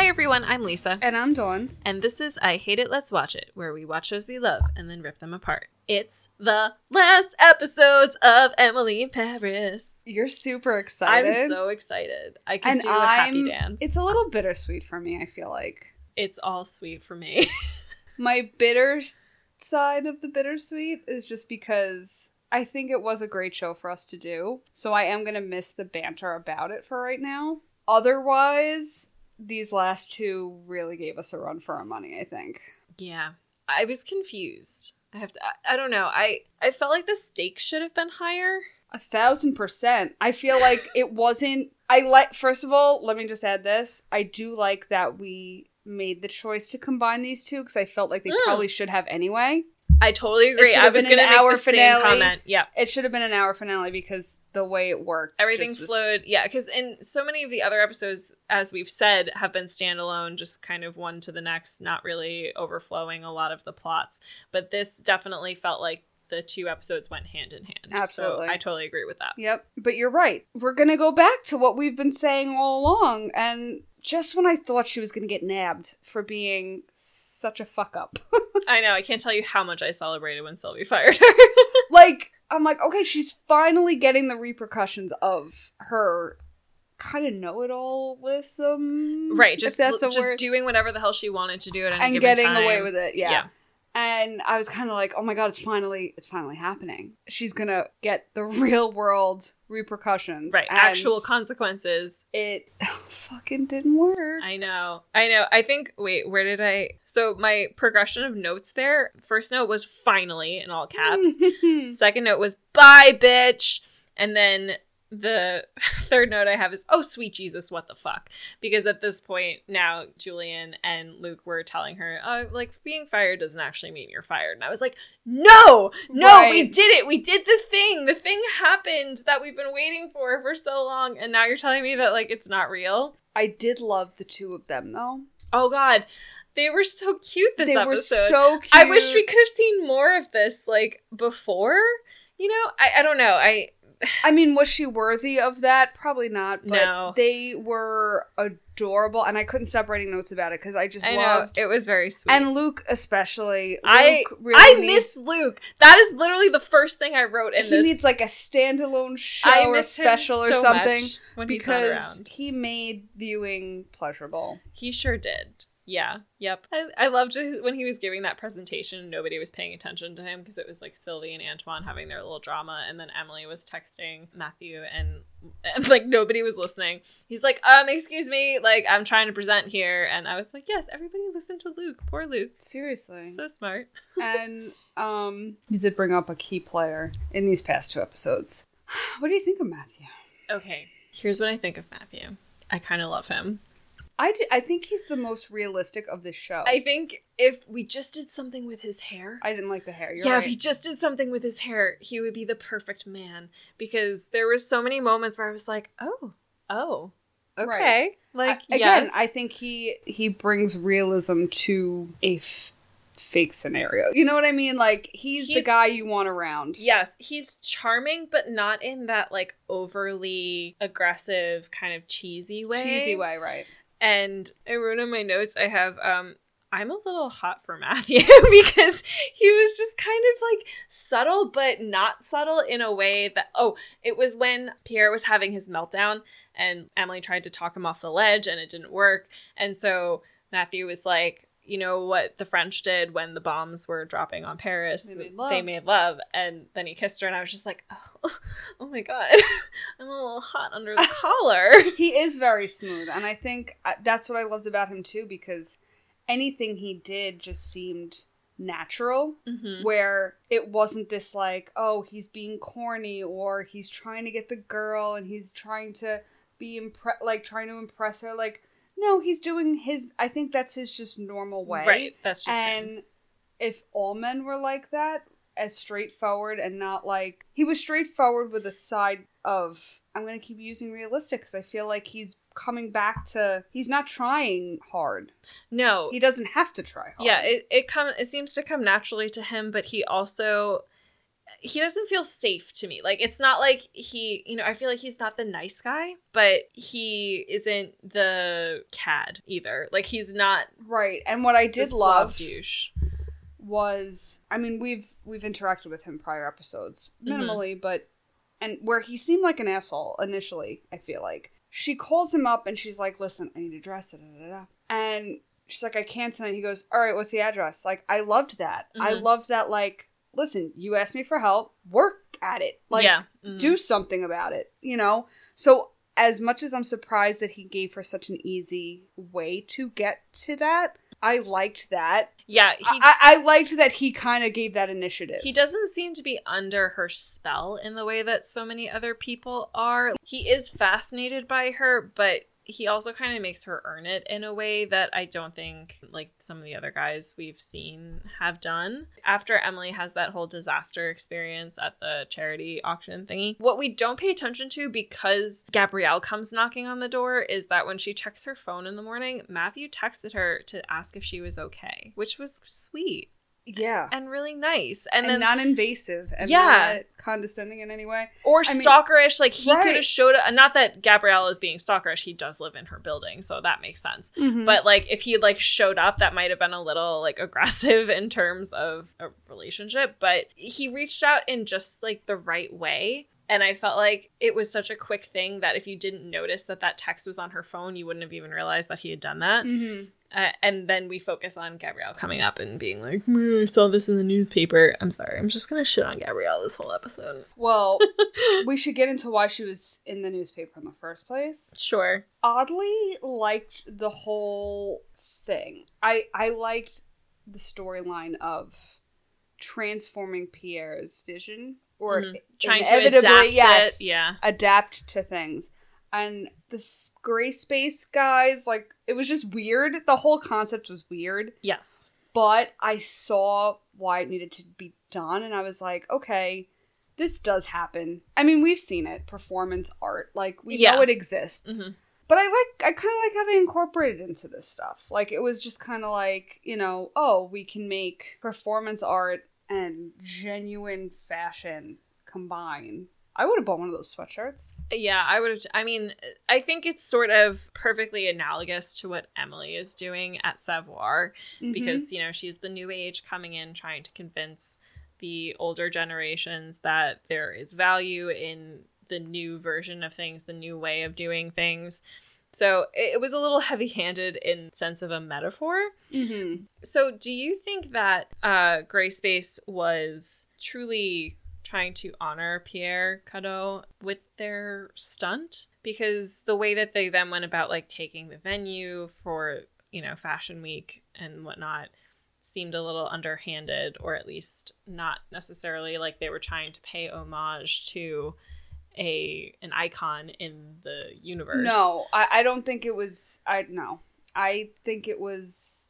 Hi everyone, I'm Lisa. And I'm Dawn. And this is I Hate It, Let's Watch It, where we watch shows we love and then rip them apart. It's the last episodes of Emily in Paris. You're super excited. I'm so excited. I can and do a happy dance. it's a little bittersweet for me, I feel like. it's all sweet for me. My bitter side of the bittersweet is just because I think it was a great show for us to do. So I am going to miss the banter about it for right now. Otherwise, these last two really gave us a run for our money, I think. yeah. I was confused. I have to I, I don't know. I I felt like the stakes should have been higher. A thousand percent. I feel like it wasn't. I like. First of all, let me just add this. I do like that we made the choice to combine these two because I felt like they Mm. probably should have anyway. I totally agree. I was been going an to make hour the same finale. comment. Yeah. It should have been an hour finale because the way it worked, everything just was- flowed yeah because in so many of the other episodes as we've said have been standalone just kind of one to the next not really overflowing a lot of the plots but this definitely felt like the two episodes went hand in hand Absolutely. so i totally agree with that Yep, but you're right. We're gonna go back to what we've been saying all along, and just when I thought she was gonna get nabbed for being such a fuck up, i know i can't tell you how much i celebrated when sylvie fired her like I'm like, okay, she's finally getting the repercussions of her kind of know-it-allism, right just that's a just word, doing whatever the hell she wanted to do at any and getting time. away with it. Yeah. Yeah. And I was kind of like, oh my god, it's finally, it's finally happening. She's gonna get the real world repercussions, right actual consequences it fucking didn't work. I know. I know. I think wait, where did I So my progression of notes there, first note was finally in all caps. Second note was bye bitch. And then the third note I have is oh sweet Jesus, what the fuck? Because at this point now Julien and Luc were telling her, "Oh, like being fired doesn't actually mean you're fired." And I was like, "No! No, we did it. We did the thing. The thing happened that we've been waiting for for so long and now you're telling me that like it's not real?" I did love the two of them though. Oh god, they were so cute this they episode. were so cute. I wish we could have seen more of this like before. You know, I, I don't know. I I mean, was she worthy of that? Probably not. But No. they were adorable, and I couldn't stop writing notes about it because I just I know loved. it was very sweet. and Luc especially. I Luc really I needs, miss Luc. That is literally the first thing I wrote in he this. needs like a standalone show or special or something much when he's not because around. he made viewing pleasurable. He sure did. Yeah. Yep. I, I loved it when he was giving that presentation. and Nobody was paying attention to him because it was like Sylvie and Antoine having their little drama, and then Emily was texting Matthew, and, and like nobody was listening. He's like, "Um, excuse me, like I'm trying to present here," and I was like, "Yes, everybody listen to Luc. Poor Luc, Seriously. so smart." and um, you did bring up a key player in these past two episodes. What do you think of Matthew? Okay, here's what I think of Matthew. I kind of love him. I, d- I think he's the most realistic of the show. I think if we just did something with his hair, I didn't like the hair. You're yeah, right. if he just did something with his hair, he would be the perfect man. Because there were so many moments where I was like, oh, oh, okay. Right. Like, I- again, yes. I think he he brings realism to a f- fake scenario. You know what I mean? Like he's, He's- the guy you want around. Yes, he's charming, but not in that like overly aggressive, kind of cheesy way. cheesy way, right? And I wrote in my notes, I have, um, I'm a little hot for Matthew because he was just kind of like subtle, but not subtle in a way that, oh, it was when Pierre was having his meltdown and Emily tried to talk him off the ledge and it didn't work. And so Matthew was like, you know what the French did when the bombs were dropping on Paris? They made love. They made love. And then he kissed her, and I was just like, oh, oh my God, I'm a little hot under the collar. He is very smooth, and I think uh, that's what I loved about him too because anything he did just seemed natural Mhm. where it wasn't this like oh he's being corny or he's trying to get the girl and he's trying to be impre- like trying to impress her like no he's doing his i think that's his just normal way Right. That's just him. and if all men were like that as straightforward and not like he was straightforward with a side of i'm going to keep using realistic because i feel like he's coming back to he's not trying hard No. he doesn't have to try hard Yeah, it it come it seems to come naturally to him, but he also he doesn't feel safe to me. Like it's not like he, you know, I feel like he's not the nice guy, but he isn't the cad either. Like he's not Right. And what I did love douche. was I mean, we've we've interacted with him prior episodes. Mhm. Minimally, but and where he seemed like an asshole initially, I feel like. She calls him up and she's like, Listen, I need a dress, da, da, da. And she's like, I can't tonight. He goes, All right, what's the address? Like, I loved that. I Mhm. loved that, like, listen, you asked me for help, work at it. Like yeah. Mhm. do something about it, you know? So, as much as I'm surprised that he gave her such an easy way to get to that, I liked that. yeah, he I, I liked that he kind of gave that initiative. He doesn't seem to be under her spell in the way that so many other people are. He is fascinated by her, but he also kind of makes her earn it in a way that I don't think like some of the other guys we've seen have done. After Emily has that whole disaster experience at the charity auction thingy, what we don't pay attention to because Gabriel comes knocking on the door is that when she checks her phone in the morning, Matthew texted her to ask if she was okay, which was sweet yeah. and really nice. And, And, then non invasive and Yeah. not condescending in any way. or I mean- stalkerish, like he Right. could have showed up Not that Gabriel is being stalkerish; he does live in her building, so that makes sense. But But like, if he like showed up, that might have been a little like aggressive in terms of a relationship. But he reached out in just like the right way. And I felt like it was such a quick thing that if you didn't notice that that text was on her phone, you wouldn't have even realized that he had done that. hmm Uh, and then we focus on Gabriel coming up and being like, "Mm, I saw this in the newspaper. I'm sorry. I'm just going to shit on Gabriel this whole episode. well, we should get into why she was in the newspaper in the first place. Sure. Oddly, liked the whole thing. I I liked the storyline of transforming Pierre's vision or Mhm. Trying to adapt yes, it. Yeah. adapt to things. And the gray space guys, like, it was just weird. The whole concept was weird. Yes. But I saw why it needed to be done, and I was like, okay, this does happen. I mean, we've seen it performance art. Like, we Yeah. know it exists. Mhm. But I like, I kind of like how they incorporated into this stuff. Like, it was just kind of like, you know, oh, we can make performance art and genuine fashion combine. I would have bought one of those sweatshirts. Yeah, I would have. I mean, I think it's sort of perfectly analogous to what Emily is doing at Savoir Mhm. because, you know, she's the new age coming in trying to convince the older generations that there is value in the new version of things, the new way of doing things. So it it was a little heavy handed in sense of a metaphor. Mhm. So, do you think that uh, Gray Space was truly trying to honor Pierre Cadeau with their stunt? Because the way that they then went about like taking the venue for you know Fashion Week and whatnot seemed a little underhanded, or at least not necessarily like they were trying to pay homage to a an icon in the universe. No, I, I don't think it was. I no, I think it was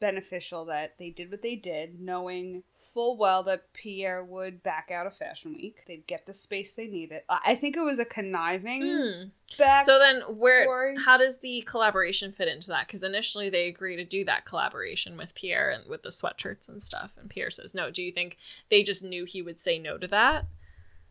beneficial that they did what they did, knowing full well that Pierre would back out of Fashion Week. They'd get the space they needed. I think it was a conniving hmm. back. so then where story. how does the collaboration fit into that because initially they agree to do that collaboration with pierre and with the sweatshirts and stuff and pierre says no do you think they just knew he would say no to that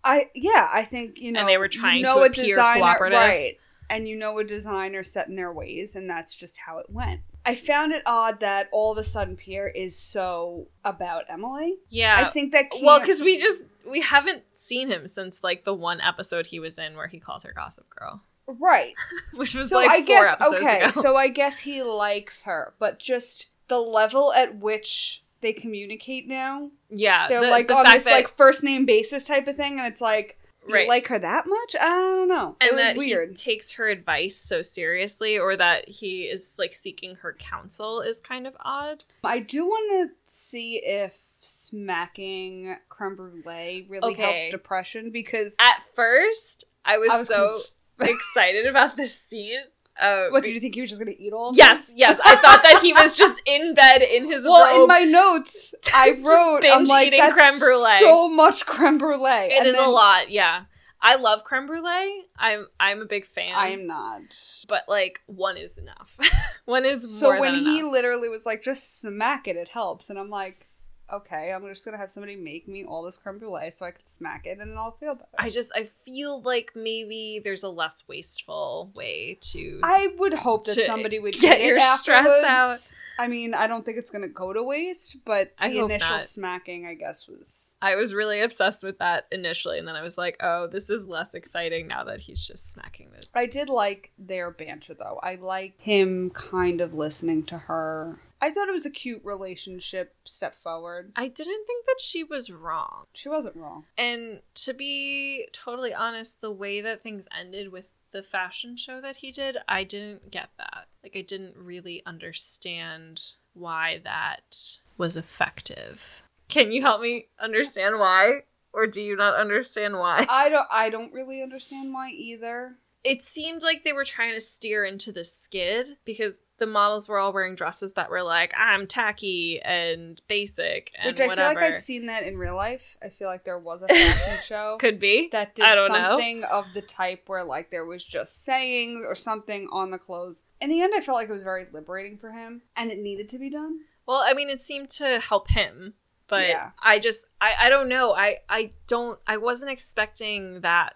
I yeah, I think you know, And they were you trying know to appear designer, cooperative. right? And you know a designer set in their ways, and that's just how it went. I found it odd that all of a sudden Pierre is so about Emily. yeah I think that well because we just we haven't seen him since like the one episode he was in where he called her gossip girl right. which was so like I four guess episodes okay, ago so I guess he likes her, but just the level at which they communicate now, yeah they're the- like the on this that- like first name basis type of thing, and it's like you Right. like her that much? I don't know. and it was that weird. takes her advice so seriously or that he is like seeking her counsel is kind of odd I do want to see if smacking creme brulee really Okay. helps depression because at first i was, I was so excited about this scene uh, what did you think he was just gonna eat all? yes yes i thought that he was just in bed in his Well, robe in my notes, I wrote, I'm like, eating creme brulee. so much creme brulee. It And is a lot yeah i love creme brulee i'm i'm a big fan I am not. but like one is enough one is So when he enough. literally was like, just smack it, it helps, and I'm like, okay, I'm just gonna have somebody make me all this creme brulee so I could smack it and then I'll feel better. I just I feel like maybe there's a less wasteful way to I would hope that somebody would get eat your stress out. I mean, I don't think it's gonna go to waste, but the initial not. smacking, I guess, was I was really obsessed with that initially and then I was like, "Oh, this is less exciting now that he's just smacking it." I did like their banter though. I like him kind of listening to her. I thought it was a cute relationship step forward. I didn't think that she was wrong. She wasn't wrong. And to be totally honest, the way that things ended with the fashion show that he did, I didn't get that. Like, I didn't really understand why that was effective. Can you help me understand why? Or do you not understand why? I don't I don't really understand why either. It seemed like they were trying to steer into the skid because the models were all wearing dresses that were like, I'm tacky and basic and Which I whatever. feel like I've seen that in real life. I feel like there was a fashion show Could be. that did don't know. something of the type where like there was just sayings or something on the clothes. In the end I felt like it was very liberating for him and it needed to be done. Well, I mean, it seemed to help him, but Yeah. I just, I, I don't know. I, I don't, I wasn't expecting that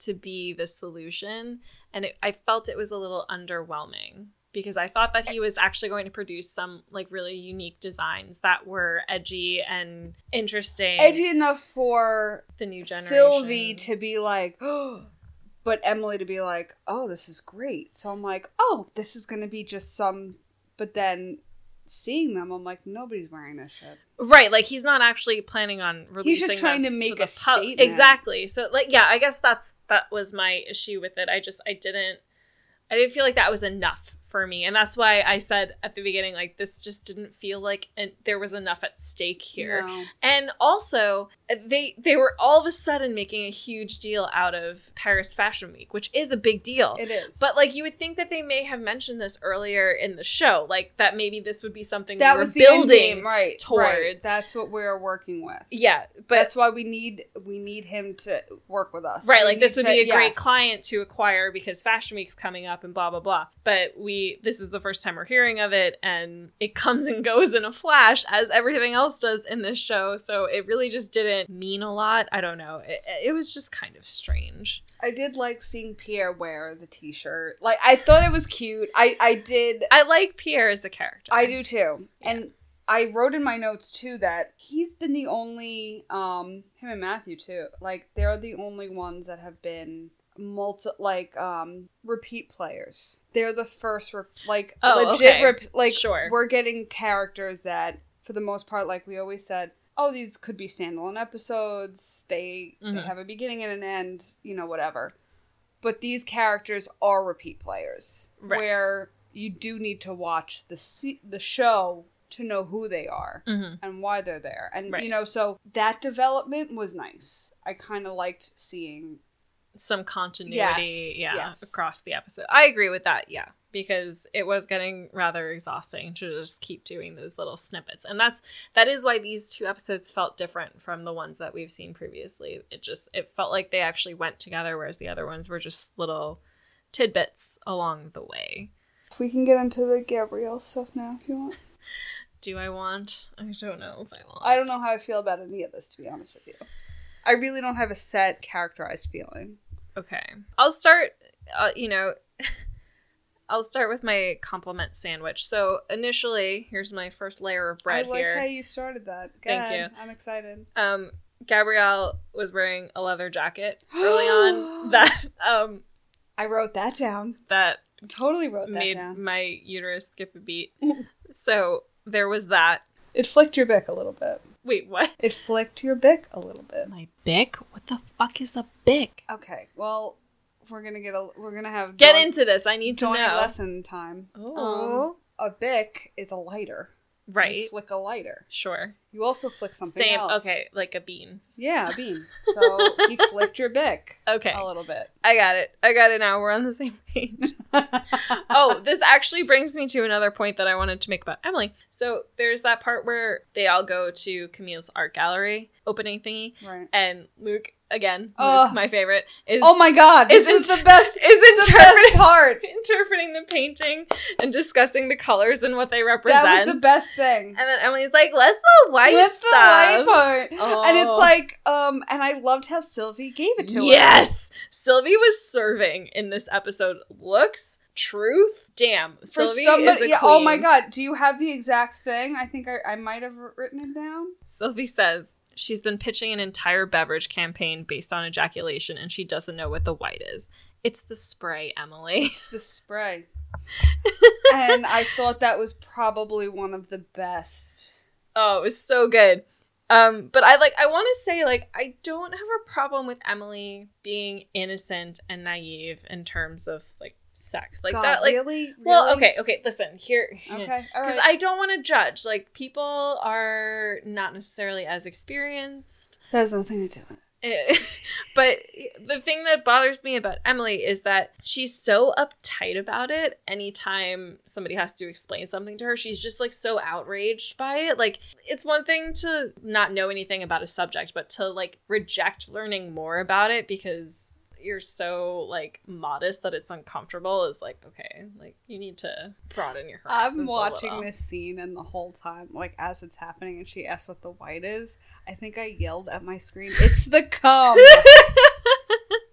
to be the solution, and it, I felt it was a little underwhelming because I thought that he was actually going to produce some like really unique designs that were edgy and interesting. Edgy enough for the new generation. Sylvie to be like, oh, but Emily to be like, oh, this is great. So I'm like, oh, this is going to be just some. But then seeing them, I'm like, nobody's wearing this shit. Right, like he's not actually planning on releasing. just trying to make the a pub- statement. Exactly. So, like, yeah, I guess that's that was my issue with it. I just I didn't I didn't feel like that was enough for me, and that's why I said at the beginning like this just didn't feel like and there was enough at stake here. No. And also, they they were all of a sudden making a huge deal out of Paris Fashion Week, which is a big deal. It is. But like you would think that they may have mentioned this earlier in the show, like that maybe this would be something that we were was building game, right? Right. towards. That's what we're working with. Yeah, but That's why we need we need him to work with us. right, We like this would be a to- great client to acquire because Fashion Week's coming up and blah blah blah. But we this is the first time we're hearing of it, and it comes and goes in a flash as everything else does in this show. So it really just didn't mean a lot. I don't know. It, it was just kind of strange. I did like seeing Pierre wear the T-shirt. Like I thought it was cute. I I did. I like Pierre as a character. I do too. Yeah. And I wrote in my notes too that he's been the only um him and Matthew too. Like they're the only ones that have been multi like um repeat players. They're the first re- like Oh, legit okay. rep- like Sure. we're getting characters that for the most part like we always said oh these could be standalone episodes they they Mhm. have a beginning and an end you know whatever but these characters are repeat players Right. where you do need to watch the se- the show to know who they are hmm and why they're there and Right. you know so that development was nice i kind of liked seeing Some continuity, Yes, yeah, yes. across the episode. I agree with that, yeah, because it was getting rather exhausting to just keep doing those little snippets, and that's that is why these two episodes felt different from the ones that we've seen previously. It just it felt like they actually went together, whereas the other ones were just little tidbits along the way. we can get into the gabriel stuff now if you want Do I want? I don't know if I want. i don't know how i feel about any of this to be honest with you i really don't have a set characterized feeling Okay. I'll start, uh, you know, I'll start with my compliment sandwich. So initially, here's my first layer of bread i like here. how you started that Go Thank ahead. i'm excited um, Gabriel was wearing a leather jacket early on that um i wrote that down that totally wrote that made down my uterus skip a beat. so there was that. it flicked your back a little bit Wait, what? it flicked your bick a little bit My bick? What the fuck is a bick? okay well we're gonna get a we're gonna have Get joint- into this. I need to know. lesson time Oh, Um, a bick is a lighter You right. flick a lighter Sure. You also flick something Same. else Okay, like a bean. yeah a bean so you flicked your bick Okay. a little bit I got it. I got it now. We're on the same page. oh, this actually brings me to another point that I wanted to make about Emily. So there's that part where they all go to Camille's art gallery opening thingy, right and Luc again, Luc, my favorite, is oh my god this is int- the best is the best interpreting part interpreting the painting and discussing the colors and what they represent. that was the best thing And then Emily's like, "What's the white What's the stuff. white part? And it's Oh. like, um, and I loved how Sylvie gave it to her. Yes, Sylvie was serving in this episode. Looks, truth, damn. For Sylvie is a yeah, oh my god, do you have the exact thing? I think I, I might have written it down. Sylvie says she's been pitching an entire beverage campaign based on ejaculation, and she doesn't know what the white is. It's the spray, Emily. It's the spray. and I thought that was probably one of the best. Oh, it was so good. Um, but I like I want to say like I don't have a problem with Emily being innocent and naive in terms of like sex. Like God, that like really? Well, Really? okay, okay, listen, here Okay, Because right. I don't want to judge. Like people are not necessarily as experienced. that has nothing to do with it. But the thing that bothers me about Emily is that she's so uptight about it anytime somebody has to explain something to her. She's just like so outraged by it. Like, it's one thing to not know anything about a subject, but to like reject learning more about it because you're so like modest that it's uncomfortable is like, okay, like you need to broaden your horizons. I'm watching this scene, and the whole time, like as it's happening, and she asks what the white is. I think I yelled at my screen, "It's the cum,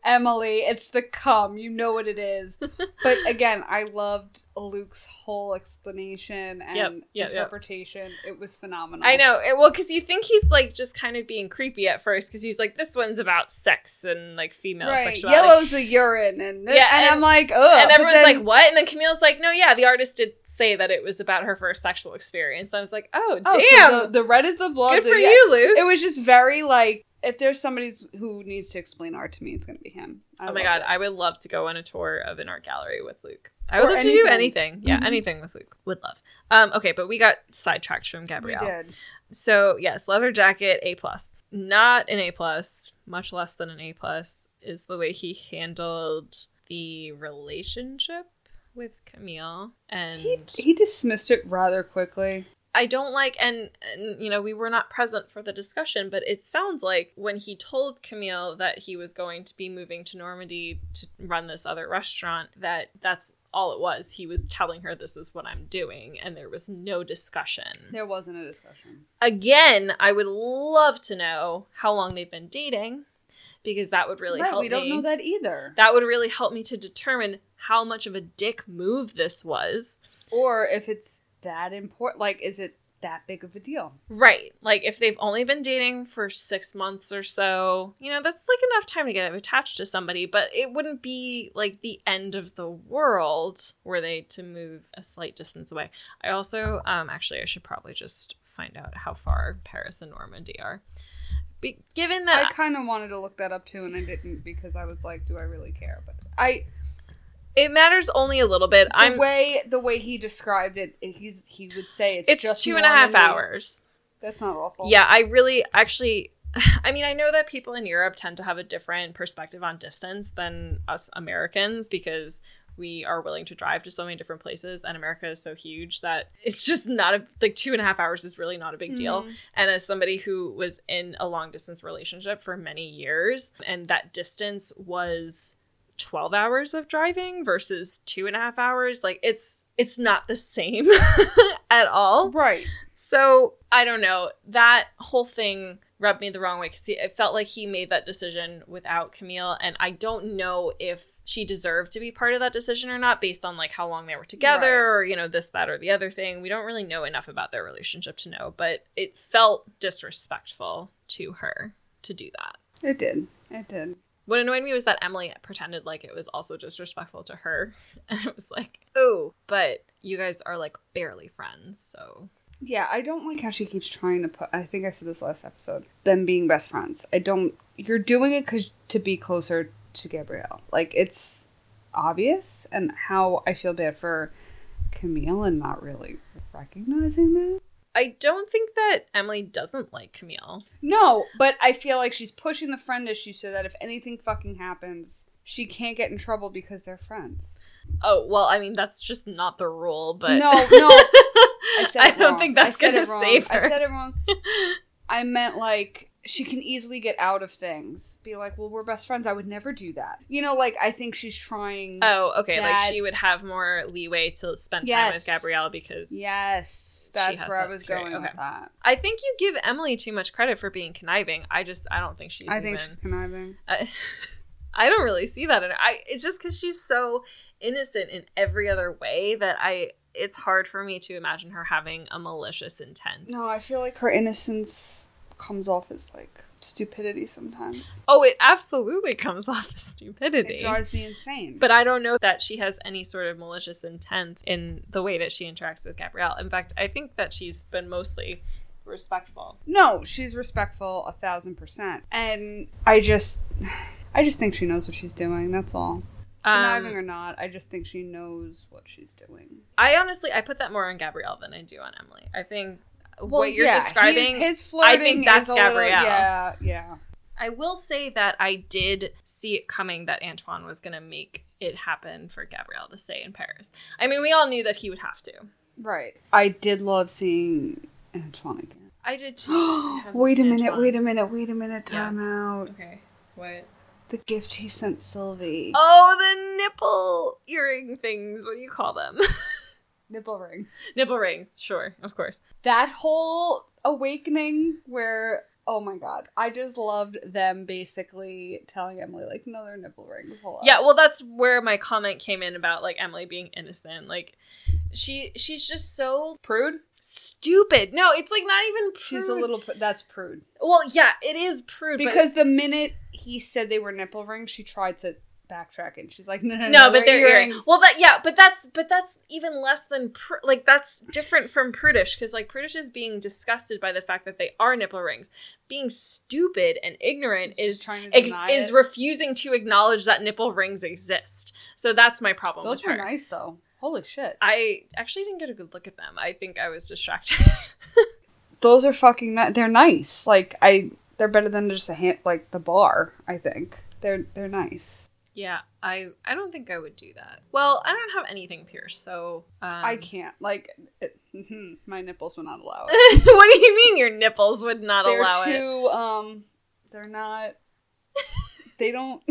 Emily! It's the cum. You know what it is." But again, I loved Luc's whole explanation and Yep, yep, yep. interpretation. It was phenomenal. I know. It- well, because you think he's like just kind of being creepy at first, because he's like, this one's about sex and like female Right, sexuality. yellow's the urine, and Yeah, and, and- I'm like, ugh. and everyone's then- like, what? And then Camille's like, no, yeah, the artist did say that it was about her first sexual experience. I was like, oh, oh, damn. so the, the red is the blood. Good the- for yeah. you, Luc. It was just very like if there's somebody who needs to explain art to me, it's gonna be him. I oh my god, it. I would love to go on a tour of an art gallery with Luc. I would Or love to do anything. anything. Yeah, Mhm. anything with Luc. Would love. Um, okay, but we got sidetracked from Gabriel. we did. So yes, leather jacket, A plus. Not an A plus, much less than an A plus, is the way he handled the relationship with Camille. And He he dismissed it rather quickly. I don't like and, and you know, we were not present for the discussion, but it sounds like when he told Camille that he was going to be moving to Normandy to run this other restaurant, that that's all it was. He was telling her this is what I'm doing and there was no discussion There wasn't a discussion. again, I would love to know how long they've been dating because that would really right, help we don't me. know that either. That would really help me to determine how much of a dick move this was. or if it's that important. Like, is it that big of a deal? Right. Like if they've only been dating for 6 months or so, you know, that's like enough time to get attached to somebody, but it wouldn't be like the end of the world were they to move a slight distance away. I also um actually I should probably just find out how far Paris and Normandy are. Be- given that I kind of wanted to look that up too, and I didn't because I was like, do I really care? But I It matters only a little bit. the I'm. way the way he described it, he's he would say it's, It's just two and a half hours. That's not awful. Yeah, I really actually. I mean, I know that people in Europe tend to have a different perspective on distance than us Americans because we are willing to drive to so many different places, and America is so huge that it's just not a like two and a half hours is really not a big deal. Mhm. And as somebody who was in a long distance relationship for many years, and that distance was 12 hours of driving versus two and a half hours, like it's it's not the same at all. Right. So I don't know. That whole thing rubbed me the wrong way because it felt like he made that decision without Camille, and I don't know if she deserved to be part of that decision or not, based on like how long they were together, Right. or you know this, that, or the other thing. We don't really know enough about their relationship to know, but it felt disrespectful to her to do that. It did. It did. What annoyed me was that Emily pretended like it was also disrespectful to her, and it was like, oh, but you guys are like barely friends, so Yeah, I don't like how she keeps trying to put. I think I said this last episode. Them being best friends. I don't. You're doing it because to be closer to Gabriel. Like it's obvious, and how I feel bad for Camille and not really recognizing that. I don't think that Emily doesn't like Camille. No, but I feel like she's pushing the friend issue so that if anything fucking happens, she can't get in trouble because they're friends. Oh, well, I mean, that's just not the rule, but. No, no. I said I don't wrong. think that's gonna save her. I said it wrong. I meant like she can easily get out of things. Be like, well, we're best friends. I would never do that. You know, like I think she's trying. Oh, okay. Like she would have more leeway to spend time Yes. with Gabriel because yes, that's where I was security. going Okay. with that. I think you give Emily too much credit for being conniving. I just I don't think she's. I think even- she's conniving. I, I don't really see that in her. I it's just because she's so innocent in every other way that I it's hard for me to imagine her having a malicious intent. No, I feel like her innocence comes off as like stupidity sometimes. Oh, it absolutely comes off as stupidity. It drives me insane. But I don't know that she has any sort of malicious intent in the way that she interacts with Gabriel. In fact, I think that she's been mostly respectful. no, she's respectful a thousand percent, and I just, I just think she knows what she's doing. That's all. Conniving Um, or not, I just think she knows what she's doing. I honestly I put that more on Gabriel than I do on Emily. I think what you're yeah, describing his, his I think that's is little- Gabriel. yeah, yeah. I will say that I did see it coming that Antoine was going to make it happen for Gabriel to stay in Paris. I mean, we all knew that he would have to. Right. I did love seeing Antoine again. I did too. wait a minute, wait a minute, wait a minute, time Yes. out. Okay. What? The gift he sent Sylvie. Oh, the nipple earring things. What do you call them? Nipple rings. Nipple rings. Sure, of course. That whole awakening where oh my god. I just loved them basically telling Emily like, no, they're nipple rings. Yeah, well, that's where my comment came in about like Emily being innocent. Like, she she's just so Prude? stupid. No, it's like not even. Prude. She's a little pr- that's prude. Well, yeah, it is prude but- Because the minute he said they were nipple rings, she tried to backtrack and she's like, no, no, no, no, but they're earrings. earrings. Well, that yeah, but that's but that's even less than pr- like that's different from prudish because like prudish is being disgusted by the fact that they are nipple rings. Being stupid and ignorant He's is trying to ig- deny is refusing to acknowledge that nipple rings exist. So that's my problem Those with were her. nice though. Holy shit. I actually didn't get a good look at them. I think I was distracted. Those are fucking ni- they're nice. Like I they're better than just a hand like the bar, I think. They're they're nice. Yeah, I I don't think I would do that. Well, I don't have anything pierced, so um, I can't. Like it, my nipples would not allow it. what do you mean your nipples would not they're allow it? too um they're not they don't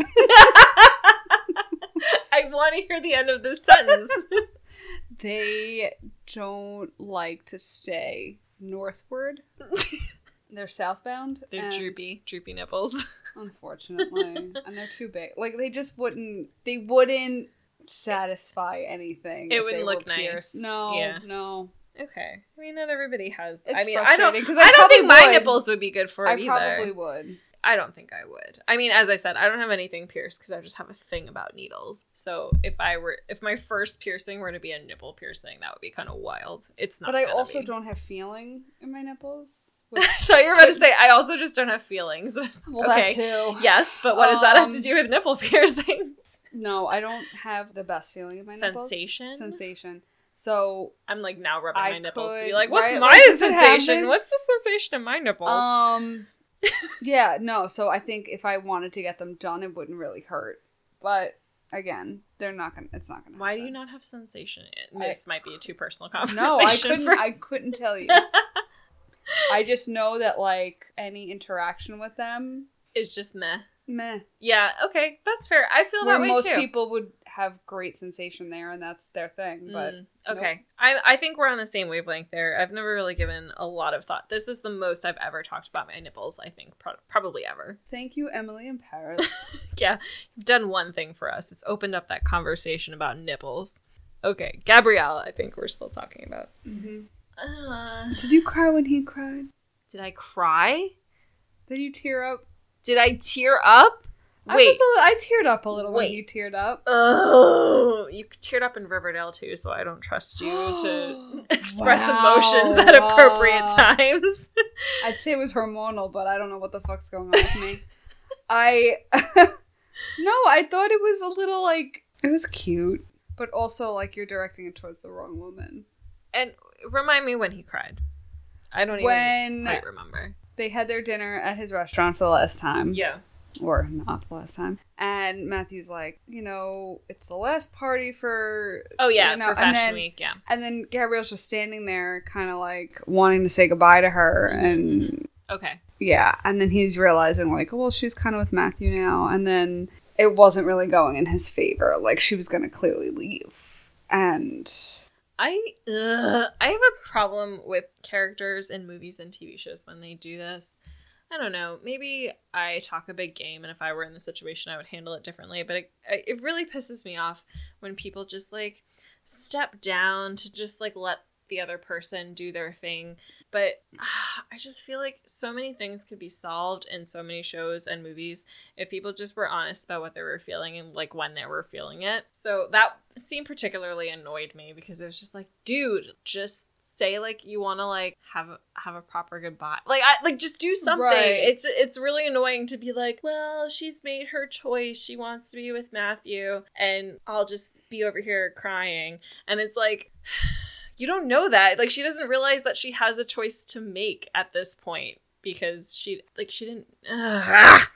I want to hear the end of this sentence. they don't like to stay northward. They're southbound. They're droopy, droopy nipples. Unfortunately. and they're too big. Like they just wouldn't they wouldn't satisfy anything. It wouldn't look nice. No, Yeah. no. Okay. I mean, not everybody has. It's I mean, I don't. frustrating, 'cause I I don't think probably my would. nipples would be good for it I either. probably would. I don't think I would. I mean, as I said, I don't have anything pierced because I just have a thing about needles. So if I were, if my first piercing were to be a nipple piercing, that would be kind of wild. It's not. But I also be. don't have feeling in my nipples. I thought you were about to say I also just don't have feelings. well, okay. that too. Yes, but what does that have to Um, do with nipple piercings? No, I don't have the best feeling in my nipples. Sensation? Sensation. So, I'm like now rubbing I my nipples to be like, what's right, my like, sensation? What's the sensation of my nipples? um, yeah, no. So I think if I wanted to get them done, it wouldn't really hurt. But again, they're not gonna. It's not gonna. Why do you not have sensation? I- This might be a too personal conversation. No, I couldn't. for- I couldn't tell you. I just know that like any interaction with them, is just meh. Meh. Yeah, okay, that's fair. I feel Where that way most too. people would have great sensation there, and that's their thing. But Mm, okay, I I think we're on the same wavelength there. I've never really given a lot of thought. This is the most I've ever talked about my nipples. I think pro- probably ever. thank you, Emily in Paris. Yeah, you've done one thing for us. It's opened up that conversation about nipples. Okay, Gabriel. I think we're still talking about. hmm Uh, Did you cry when he cried? did I cry? Did you tear up? Did I tear up? I, Wait. was a li- I teared up a little when Wait. you teared up. Oh, you teared up in Riverdale too, so I don't trust you to express Wow. emotions at appropriate times. I'd say it was hormonal, but I don't know what the fuck's going on with me. I no, I thought it was a little like it was cute, but also like you're directing it towards the wrong woman. and remind me when he cried. I don't even When quite remember. They had their dinner at his restaurant for the last time, Yeah. or not the last time, and Matthew's like, you know, it's the last party for Oh yeah, you know, for Fashion then- Week. Yeah. And then Gabriel's just standing there, kind of like wanting to say goodbye to her, and Okay. Yeah, and then he's realizing like, well, she's kind of with Matthew now, and then it wasn't really going in his favor. Like she was going to clearly leave, and I ugh, I have a problem with characters in movies and TV shows when they do this. I don't know. Maybe I talk a big game, and if I were in the situation, I would handle it differently. But it, it really pisses me off when people just like step down to just like let the other person do their thing. But uh, I just feel like so many things could be solved in so many shows and movies if people just were honest about what they were feeling and like when they were feeling it. So that scene particularly annoyed me because it was just like, dude, just say like you want to like have have a proper goodbye. Like I like just do something. Right. It's it's really annoying to be like, well, she's made her choice. She wants to be with Matthew and I'll just be over here crying. And it's like you don't know that. Like she doesn't realize that she has a choice to make at this point because she like she didn't Ugh.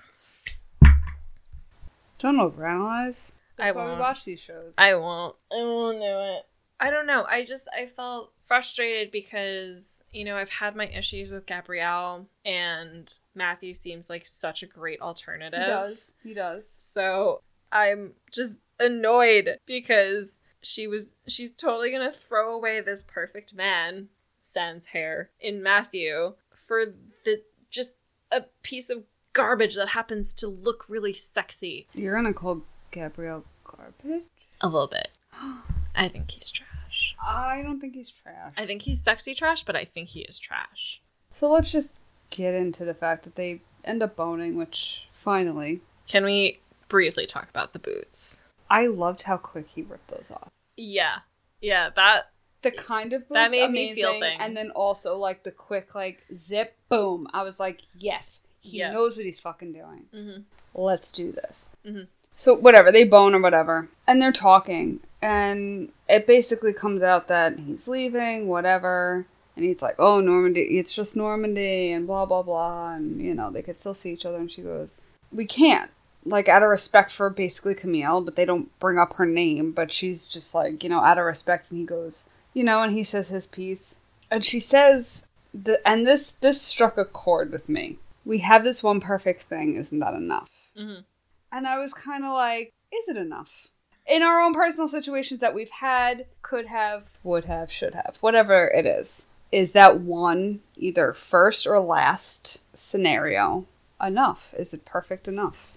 don't overanalyze. That's I why we won't. watch these shows. I won't. I won't do it. I don't know. I just I felt frustrated because you know I've had my issues with Gabriel and Matthew seems like such a great alternative. he does. He does. So I'm just annoyed because she was she's totally gonna throw away this perfect man, sans hair, in Matthew for the just a piece of garbage that happens to look really sexy. You're gonna call Gabriel garbage? A little bit. I think he's trash. I don't think he's trash. I think he's sexy trash, but I think he is trash. So let's just get into the fact that they end up boning, which finally, Can we briefly talk about the boots? I loved how quick he ripped those off. Yeah. Yeah, that The kind of boots That made amazing, me feel things. and then also like the quick like zip boom. I was like, yes, he Yeah. knows what he's fucking doing. Mm-hmm. Let's do this. Mm-hmm. So whatever they bone or whatever, and they're talking, and it basically comes out that he's leaving, whatever. And he's like, "Oh, Normandy, it's just Normandy," and blah blah blah, and you know they could still see each other. And she goes, "We can't." Like out of respect for basically Camille, but they don't bring up her name. But she's just like, you know, out of respect. And he goes, you know, and he says his piece, and she says, the, and this this struck a chord with me. We have this one perfect thing. Isn't that enough? Mhm. And I was kind of like, is it enough? In our own personal situations that we've had, could have, would have, should have, whatever it is, is that one either first or last scenario enough? Is it perfect enough?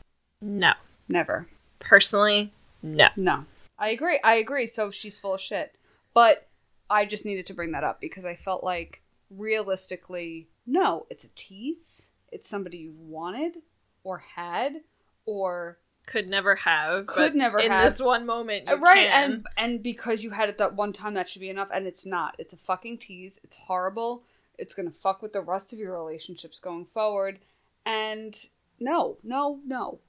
No. Never. Personally, no. No. I agree. I agree. So she's full of shit. But I just needed to bring that up because I felt like realistically, no, it's a tease. It's somebody you wanted or had or Could never have. Could never in have. this one moment. Right can. and and because you had it that one time that should be enough and it's not. It's a fucking tease. It's horrible. It's going to fuck with the rest of your relationships going forward. And no, no, no.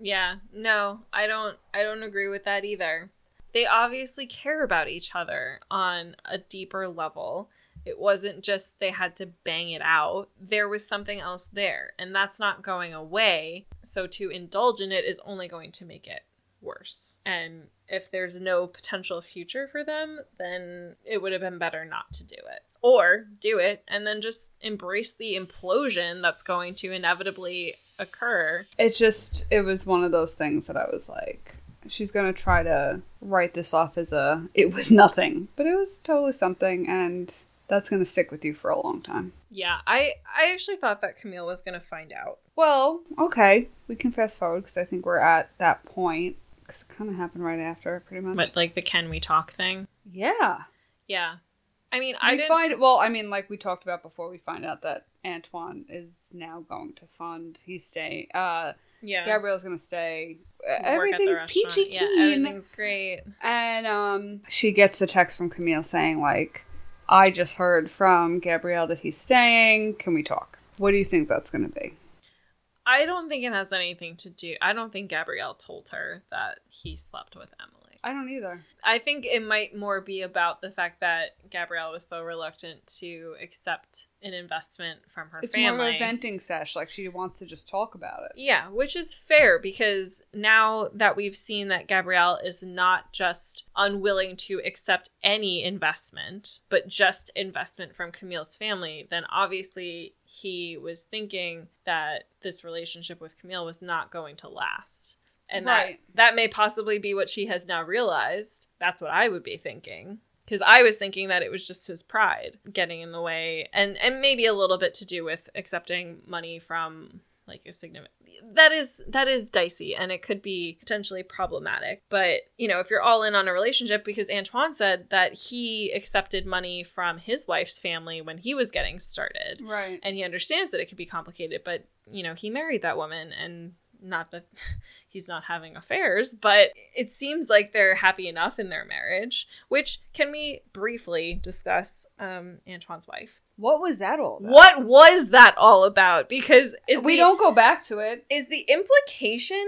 Yeah, no, I don't I don't agree with that either. They obviously care about each other on a deeper level. It wasn't just they had to bang it out. There was something else there, and that's not going away. So to indulge in it is only going to make it worse. And if there's no potential future for them, then it would have been better not to do it. Or do it and then just embrace the implosion that's going to inevitably occur It's just it was one of those things that I was like she's going to try to write this off as a it was nothing, but it was totally something and that's going to stick with you for a long time. Yeah, I I actually thought that Camille was gonna find out. Well, okay, we can fast forward because I think we're at that point because it kind of happened right after, pretty much. But like the can we talk thing. yeah, Yeah, I mean I we find well, I mean, like we talked about before, we find out that Antoine is now going to fund. He's staying. Uh, yeah, Gabriel's gonna stay. Everything's peachy Yeah, keen. everything's great. And um, she gets the text from Camille saying like, "I just heard from Gabriel that he's staying. Can we talk?" What do you think that's gonna be? I don't think it has anything to do. I don't think Gabriel told her that he slept with Emily. I don't either. I think it might more be about the fact that Gabriel was so reluctant to accept an investment from her It's family. more of a venting sesh. Like she wants to just talk about it. Yeah, which is fair because now that we've seen that Gabriel is not just unwilling to accept any investment, but just investment from Camille's family, then obviously he was thinking that this relationship with Camille was not going to last. And Right. that that may possibly be what she has now realized. That's what I would be thinking. Because I was thinking that it was just his pride getting in the way, and and maybe a little bit to do with accepting money from like a significant that is that is dicey and it could be potentially problematic but you know if you're all in on a relationship because antoine said that he accepted money from his wife's family when he was getting started Right. and he understands that it could be complicated but you know he married that woman and not that he's not having affairs but it seems like they're happy enough in their marriage which can we briefly discuss um antoine's wife What was that all about? what was that all about because is we the, don't go back to it. is the implication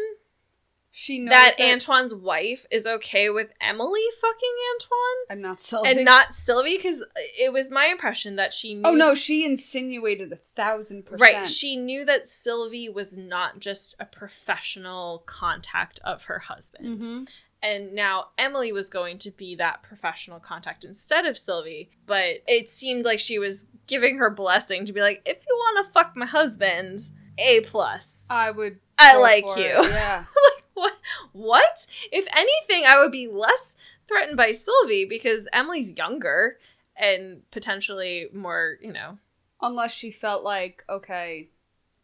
She knows that, that, antoine's wife is okay with emily fucking antoine I'm not Sylvie. and not sylvie because it was my impression that she knew Oh no, she insinuated a thousand percent. Right. She knew that Sylvie was not just a professional contact of her husband. Mhm. And now Emily was going to be that professional contact instead of Sylvie. But it seemed like she was giving her blessing to be like, if you want to fuck my husband, A plus. I would. I like you. it, Yeah. What? What? If anything, I would be less threatened by Sylvie because Emily's younger and potentially more, you know, Unless she felt like okay,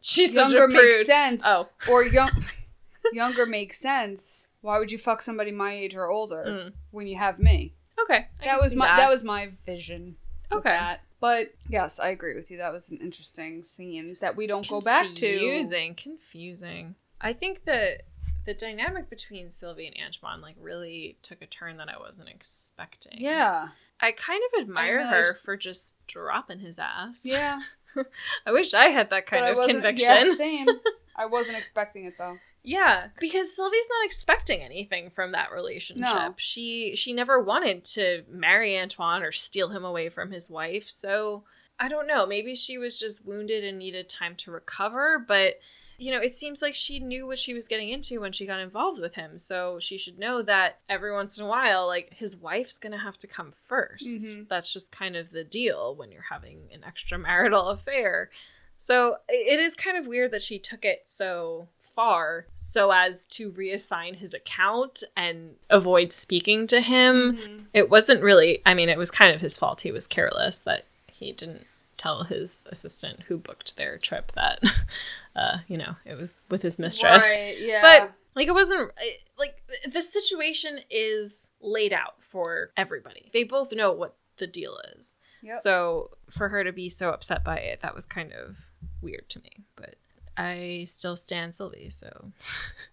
she's younger makes sense, Oh, or young younger makes sense. Why would you fuck somebody my age or older Mm. when you have me? okay. I that was my that. was my vision. Okay. that. But yes, I agree with you. That was an interesting scene that we don't go back to. Confusing, confusing. I think that the dynamic between Sylvie and Antoine like really took a turn that I wasn't expecting. Yeah. I kind of admire her for just dropping his ass. Yeah. I wish I had that kind but of conviction. Yeah, same. I wasn't expecting it though. Yeah, because Sylvie's not expecting anything from that relationship. No. She she never wanted to marry Antoine or steal him away from his wife. So, I don't know, maybe she was just wounded and needed time to recover, but you know, it seems like she knew what she was getting into when she got involved with him. So, she should know that every once in a while like his wife's going to have to come 1st Mhm. That's just kind of the deal when you're having an extramarital affair. So it is kind of weird that she took it so far so as to reassign his account and avoid speaking to him. Mhm. It wasn't really, I mean, it was kind of his fault. He was careless that he didn't tell his assistant who booked their trip that, uh, you know, it was with his mistress. Right, yeah. But like it wasn't like the situation is laid out for everybody. They both know what the deal is. Yep. So for her to be so upset by it, that was kind of weird to me. But I still stand Sylvie, so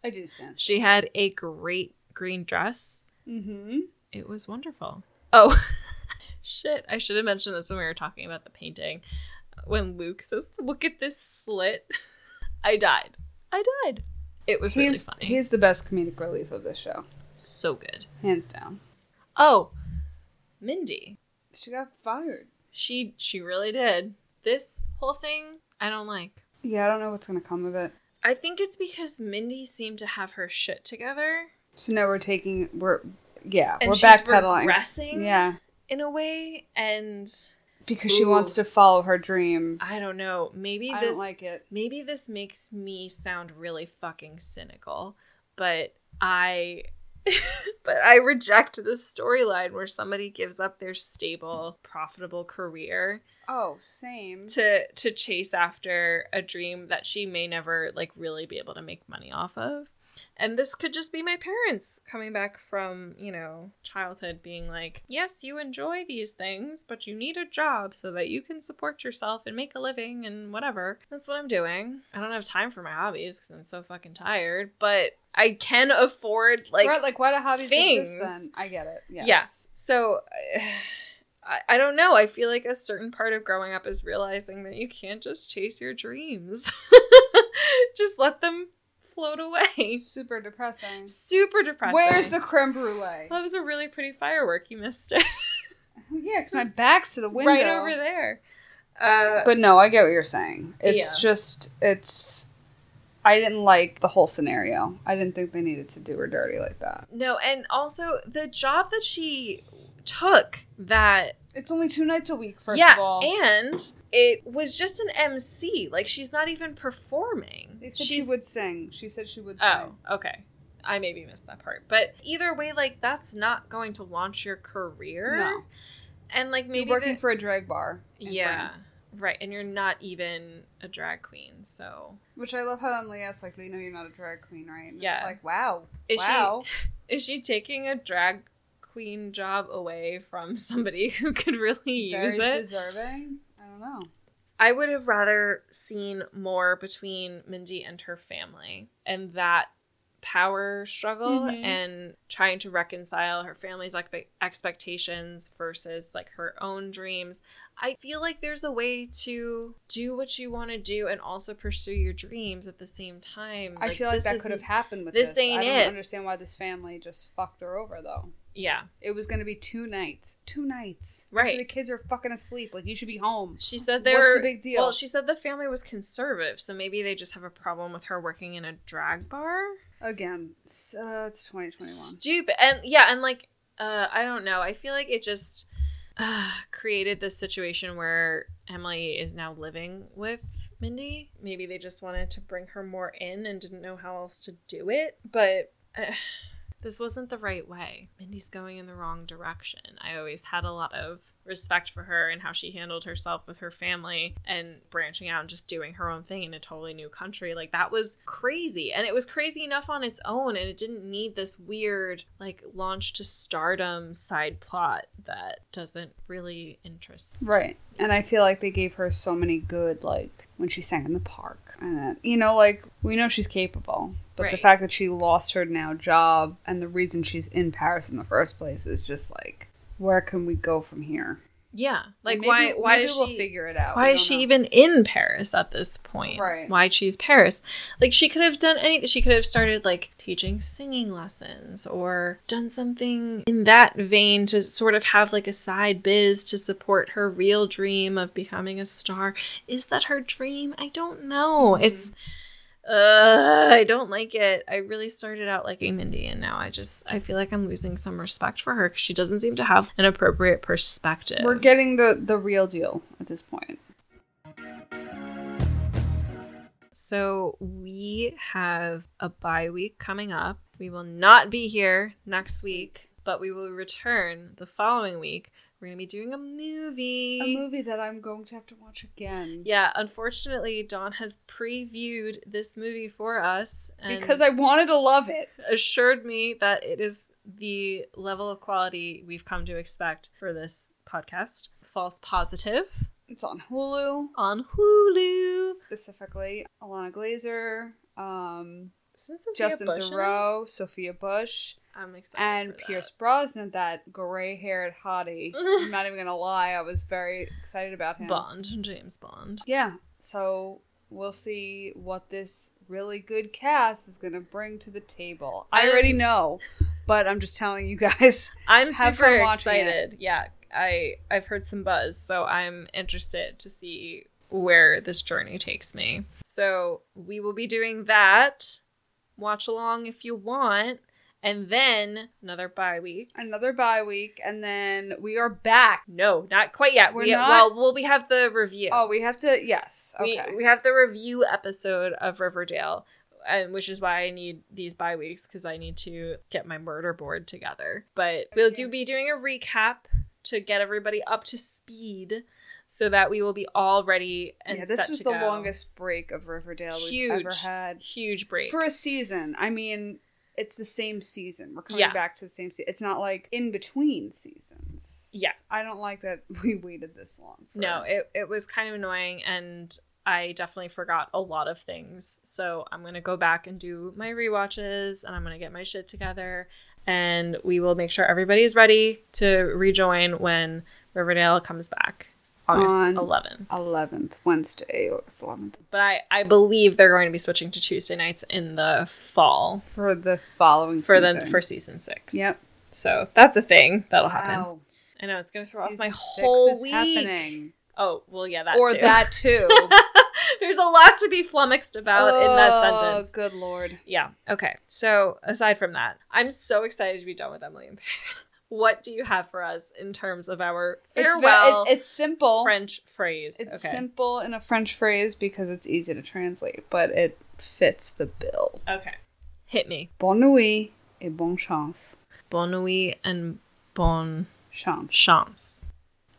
I do stand. she had a great green dress. Mm-hmm. It was wonderful. Oh shit, I should have mentioned this when we were talking about the painting. When Luc says, Look at this slit. I died. I died. It was really He's funny. he's the best comedic relief of this show, so good. hands down. Oh, Mindy. She got fired. She she really did. This whole thing I don't like. Yeah, I don't know what's gonna come of it. I think it's because Mindy seemed to have her shit together. So now we're taking we're yeah And we're she's backpedaling. regressing Yeah, in a way. And because she wants to follow her dream. I don't know. Maybe I this don't like it. maybe this makes me sound really fucking cynical, but I but I reject this storyline where somebody gives up their stable, profitable career Oh, same. to to chase after a dream that she may never like really be able to make money off of. And this could just be my parents coming back from, you know, childhood being like, "Yes, you enjoy these things, but you need a job so that you can support yourself and make a living and whatever." That's what I'm doing. I don't have time for my hobbies cuz I'm so fucking tired, but I can afford like right, like do hobbies exist things. then? I get it. Yes. Yeah. So I, I don't know. I feel like a certain part of growing up is realizing that you can't just chase your dreams. just let them float away. Super depressing. Super depressing. Where's the creme brulee? That was a really pretty firework. You missed it. Oh, yeah, because my back's to the window. right over there. Uh, But no, I get what you're saying. It's Yeah. just it's. I didn't like the whole scenario. I didn't think they needed to do her dirty like that. no, and also the job that she took that It's only two nights a week, first yeah, of all. and it was just an MC. Like she's not even performing. they said she's she would sing. She said she would oh, sing. Oh, okay. I maybe missed that part. But either way, like that's not going to launch your career. No. And like maybe You're working the- for a drag bar. Yeah. France. Right. And you're not even a drag queen, so Which I love how Leah's like, we know you're not a drag queen, right? And Yeah. It's like, wow. Is she- wow. is she taking a drag queen job away from somebody who could really use Very it? deserving. I don't know. I would have rather seen more between Mindy and her family and that power struggle Mhm. and trying to reconcile her family's expe- expectations versus like her own dreams. I feel like there's a way to do what you want to do and also pursue your dreams at the same time. I feel like that could have happened with this this. ain't I don't it. understand why this family just fucked her over though. Yeah. It was gonna be two nights. Two nights. Right. After the kids are fucking asleep. Like you should be home. She said they What's were the big deal? Well, she said the family was conservative, so maybe they just have a problem with her working in a drag bar. Again, it's, uh, it's 2021. Stupid. And yeah, and like uh I don't know. I feel like it just uh, created this situation where Emily is now living with Mindy. Maybe they just wanted to bring her more in and didn't know how else to do it, but uh, this wasn't the right way. Mindy's going in the wrong direction. I always had a lot of respect for her and how she handled herself with her family and branching out and just doing her own thing in a totally new country. Like that was crazy. And it was crazy enough on its own and it didn't need this weird like launch to stardom side plot that doesn't really interest. Right. And I feel like they gave her so many good, like, when she sang in the park. And, then, you know, like, we know she's capable. But the fact that she lost her now job and the reason she's in Paris in the first place is just like, where can we go from here? Yeah. Like Maybe- why why does we'll she figure it out. Why is she know. even in Paris at this point? Right. Why choose Paris? Like she could have done anything. She could have started like teaching singing lessons or done something in that vein to sort of have like a side biz to support her real dream of becoming a star. Is that her dream? I don't know. Mm-hmm. It's uh, I don't like it. I really started out liking Mindy, and now I just I feel like I'm losing some respect for her because she doesn't seem to have an appropriate perspective. We're getting the, the real deal at this point. So we have a bye week coming up. We will not be here next week, but we will return the following week. We're going to be doing a movie. A movie that I'm going to have to watch again. Yeah, unfortunately, Dawn has previewed this movie for us and Because I wanted to love it. assured me that it is the level of quality we've come to expect for this podcast. False positive It's on Hulu. on Hulu. Specifically, Ilana Glazer, um, Justin Bush in Sophia Bush, I'm excited. and. Pierce Brosnan, that gray-haired hottie. I'm not even gonna lie, I was very excited about him. Bond, James Bond. Yeah, so we'll see what this really good cast is gonna bring to the table. I I'm- already know, but I'm just telling you guys. I'm super watching it. excited. Yeah, I I've heard some buzz, so I'm interested to see where this journey takes me. So we will be doing that. Watch along if you want, and then another bye week. Another bye week, and then we are back. No, not quite yet. We're we, not? Well, well, we have the review. Oh, we have to. Yes. Okay. we, we have the review episode of Riverdale, and which is why I need these bye weeks because I need to get my murder board together. But we'll do be doing a recap to get everybody up to speed, so that we will be all ready and yeah, this was the go. longest break of Riverdale we've ever had huge break. for a season. I mean, it's the same season. We're coming Yeah. back to the same season. It's not like in between seasons. Yeah. I don't like that we waited this long. for- no, it it was kind of annoying and. I definitely forgot a lot of things. So I'm going to go back and do my rewatches and I'm going to get my shit together and we will make sure everybody is ready to rejoin when Riverdale comes back. August On- 11th. 11th, Wednesday, August 11th. But I, I believe they're going to be switching to Tuesday nights in the fall For the following for season. the for season six. Yep. So that's a thing that'll happen. Wow. I know it's gonna throw off Season my six whole week. happening. Oh well, yeah, that or too. that too. There's a lot to be flummoxed about in that oh, sentence. Oh, good lord. Yeah. Okay. So aside from that, I'm so excited to be done with Emily in Paris. What do you have for us in terms of our It's, ve- farewell it- it's simple. French phrase? It's okay. simple in a French phrase because it's easy to translate, but it fits the bill. okay. Hit me. Bonne nuit et bonne chance. Bonne nuit and bonne Chance. chance.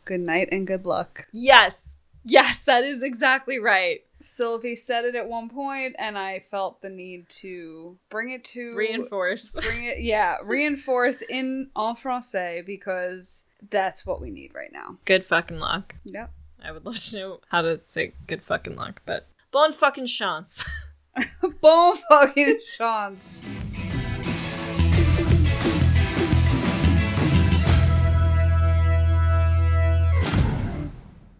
Good night and good luck. Yes. Yes, that is exactly right. Sylvie said it at one point, and I felt the need to bring it to Reinforce. bring it, yeah, reinforce in en français because that's what we need right now. Good fucking luck. Yep. I would love to know how to say good fucking luck, but bon fucking chance. bon fucking chance.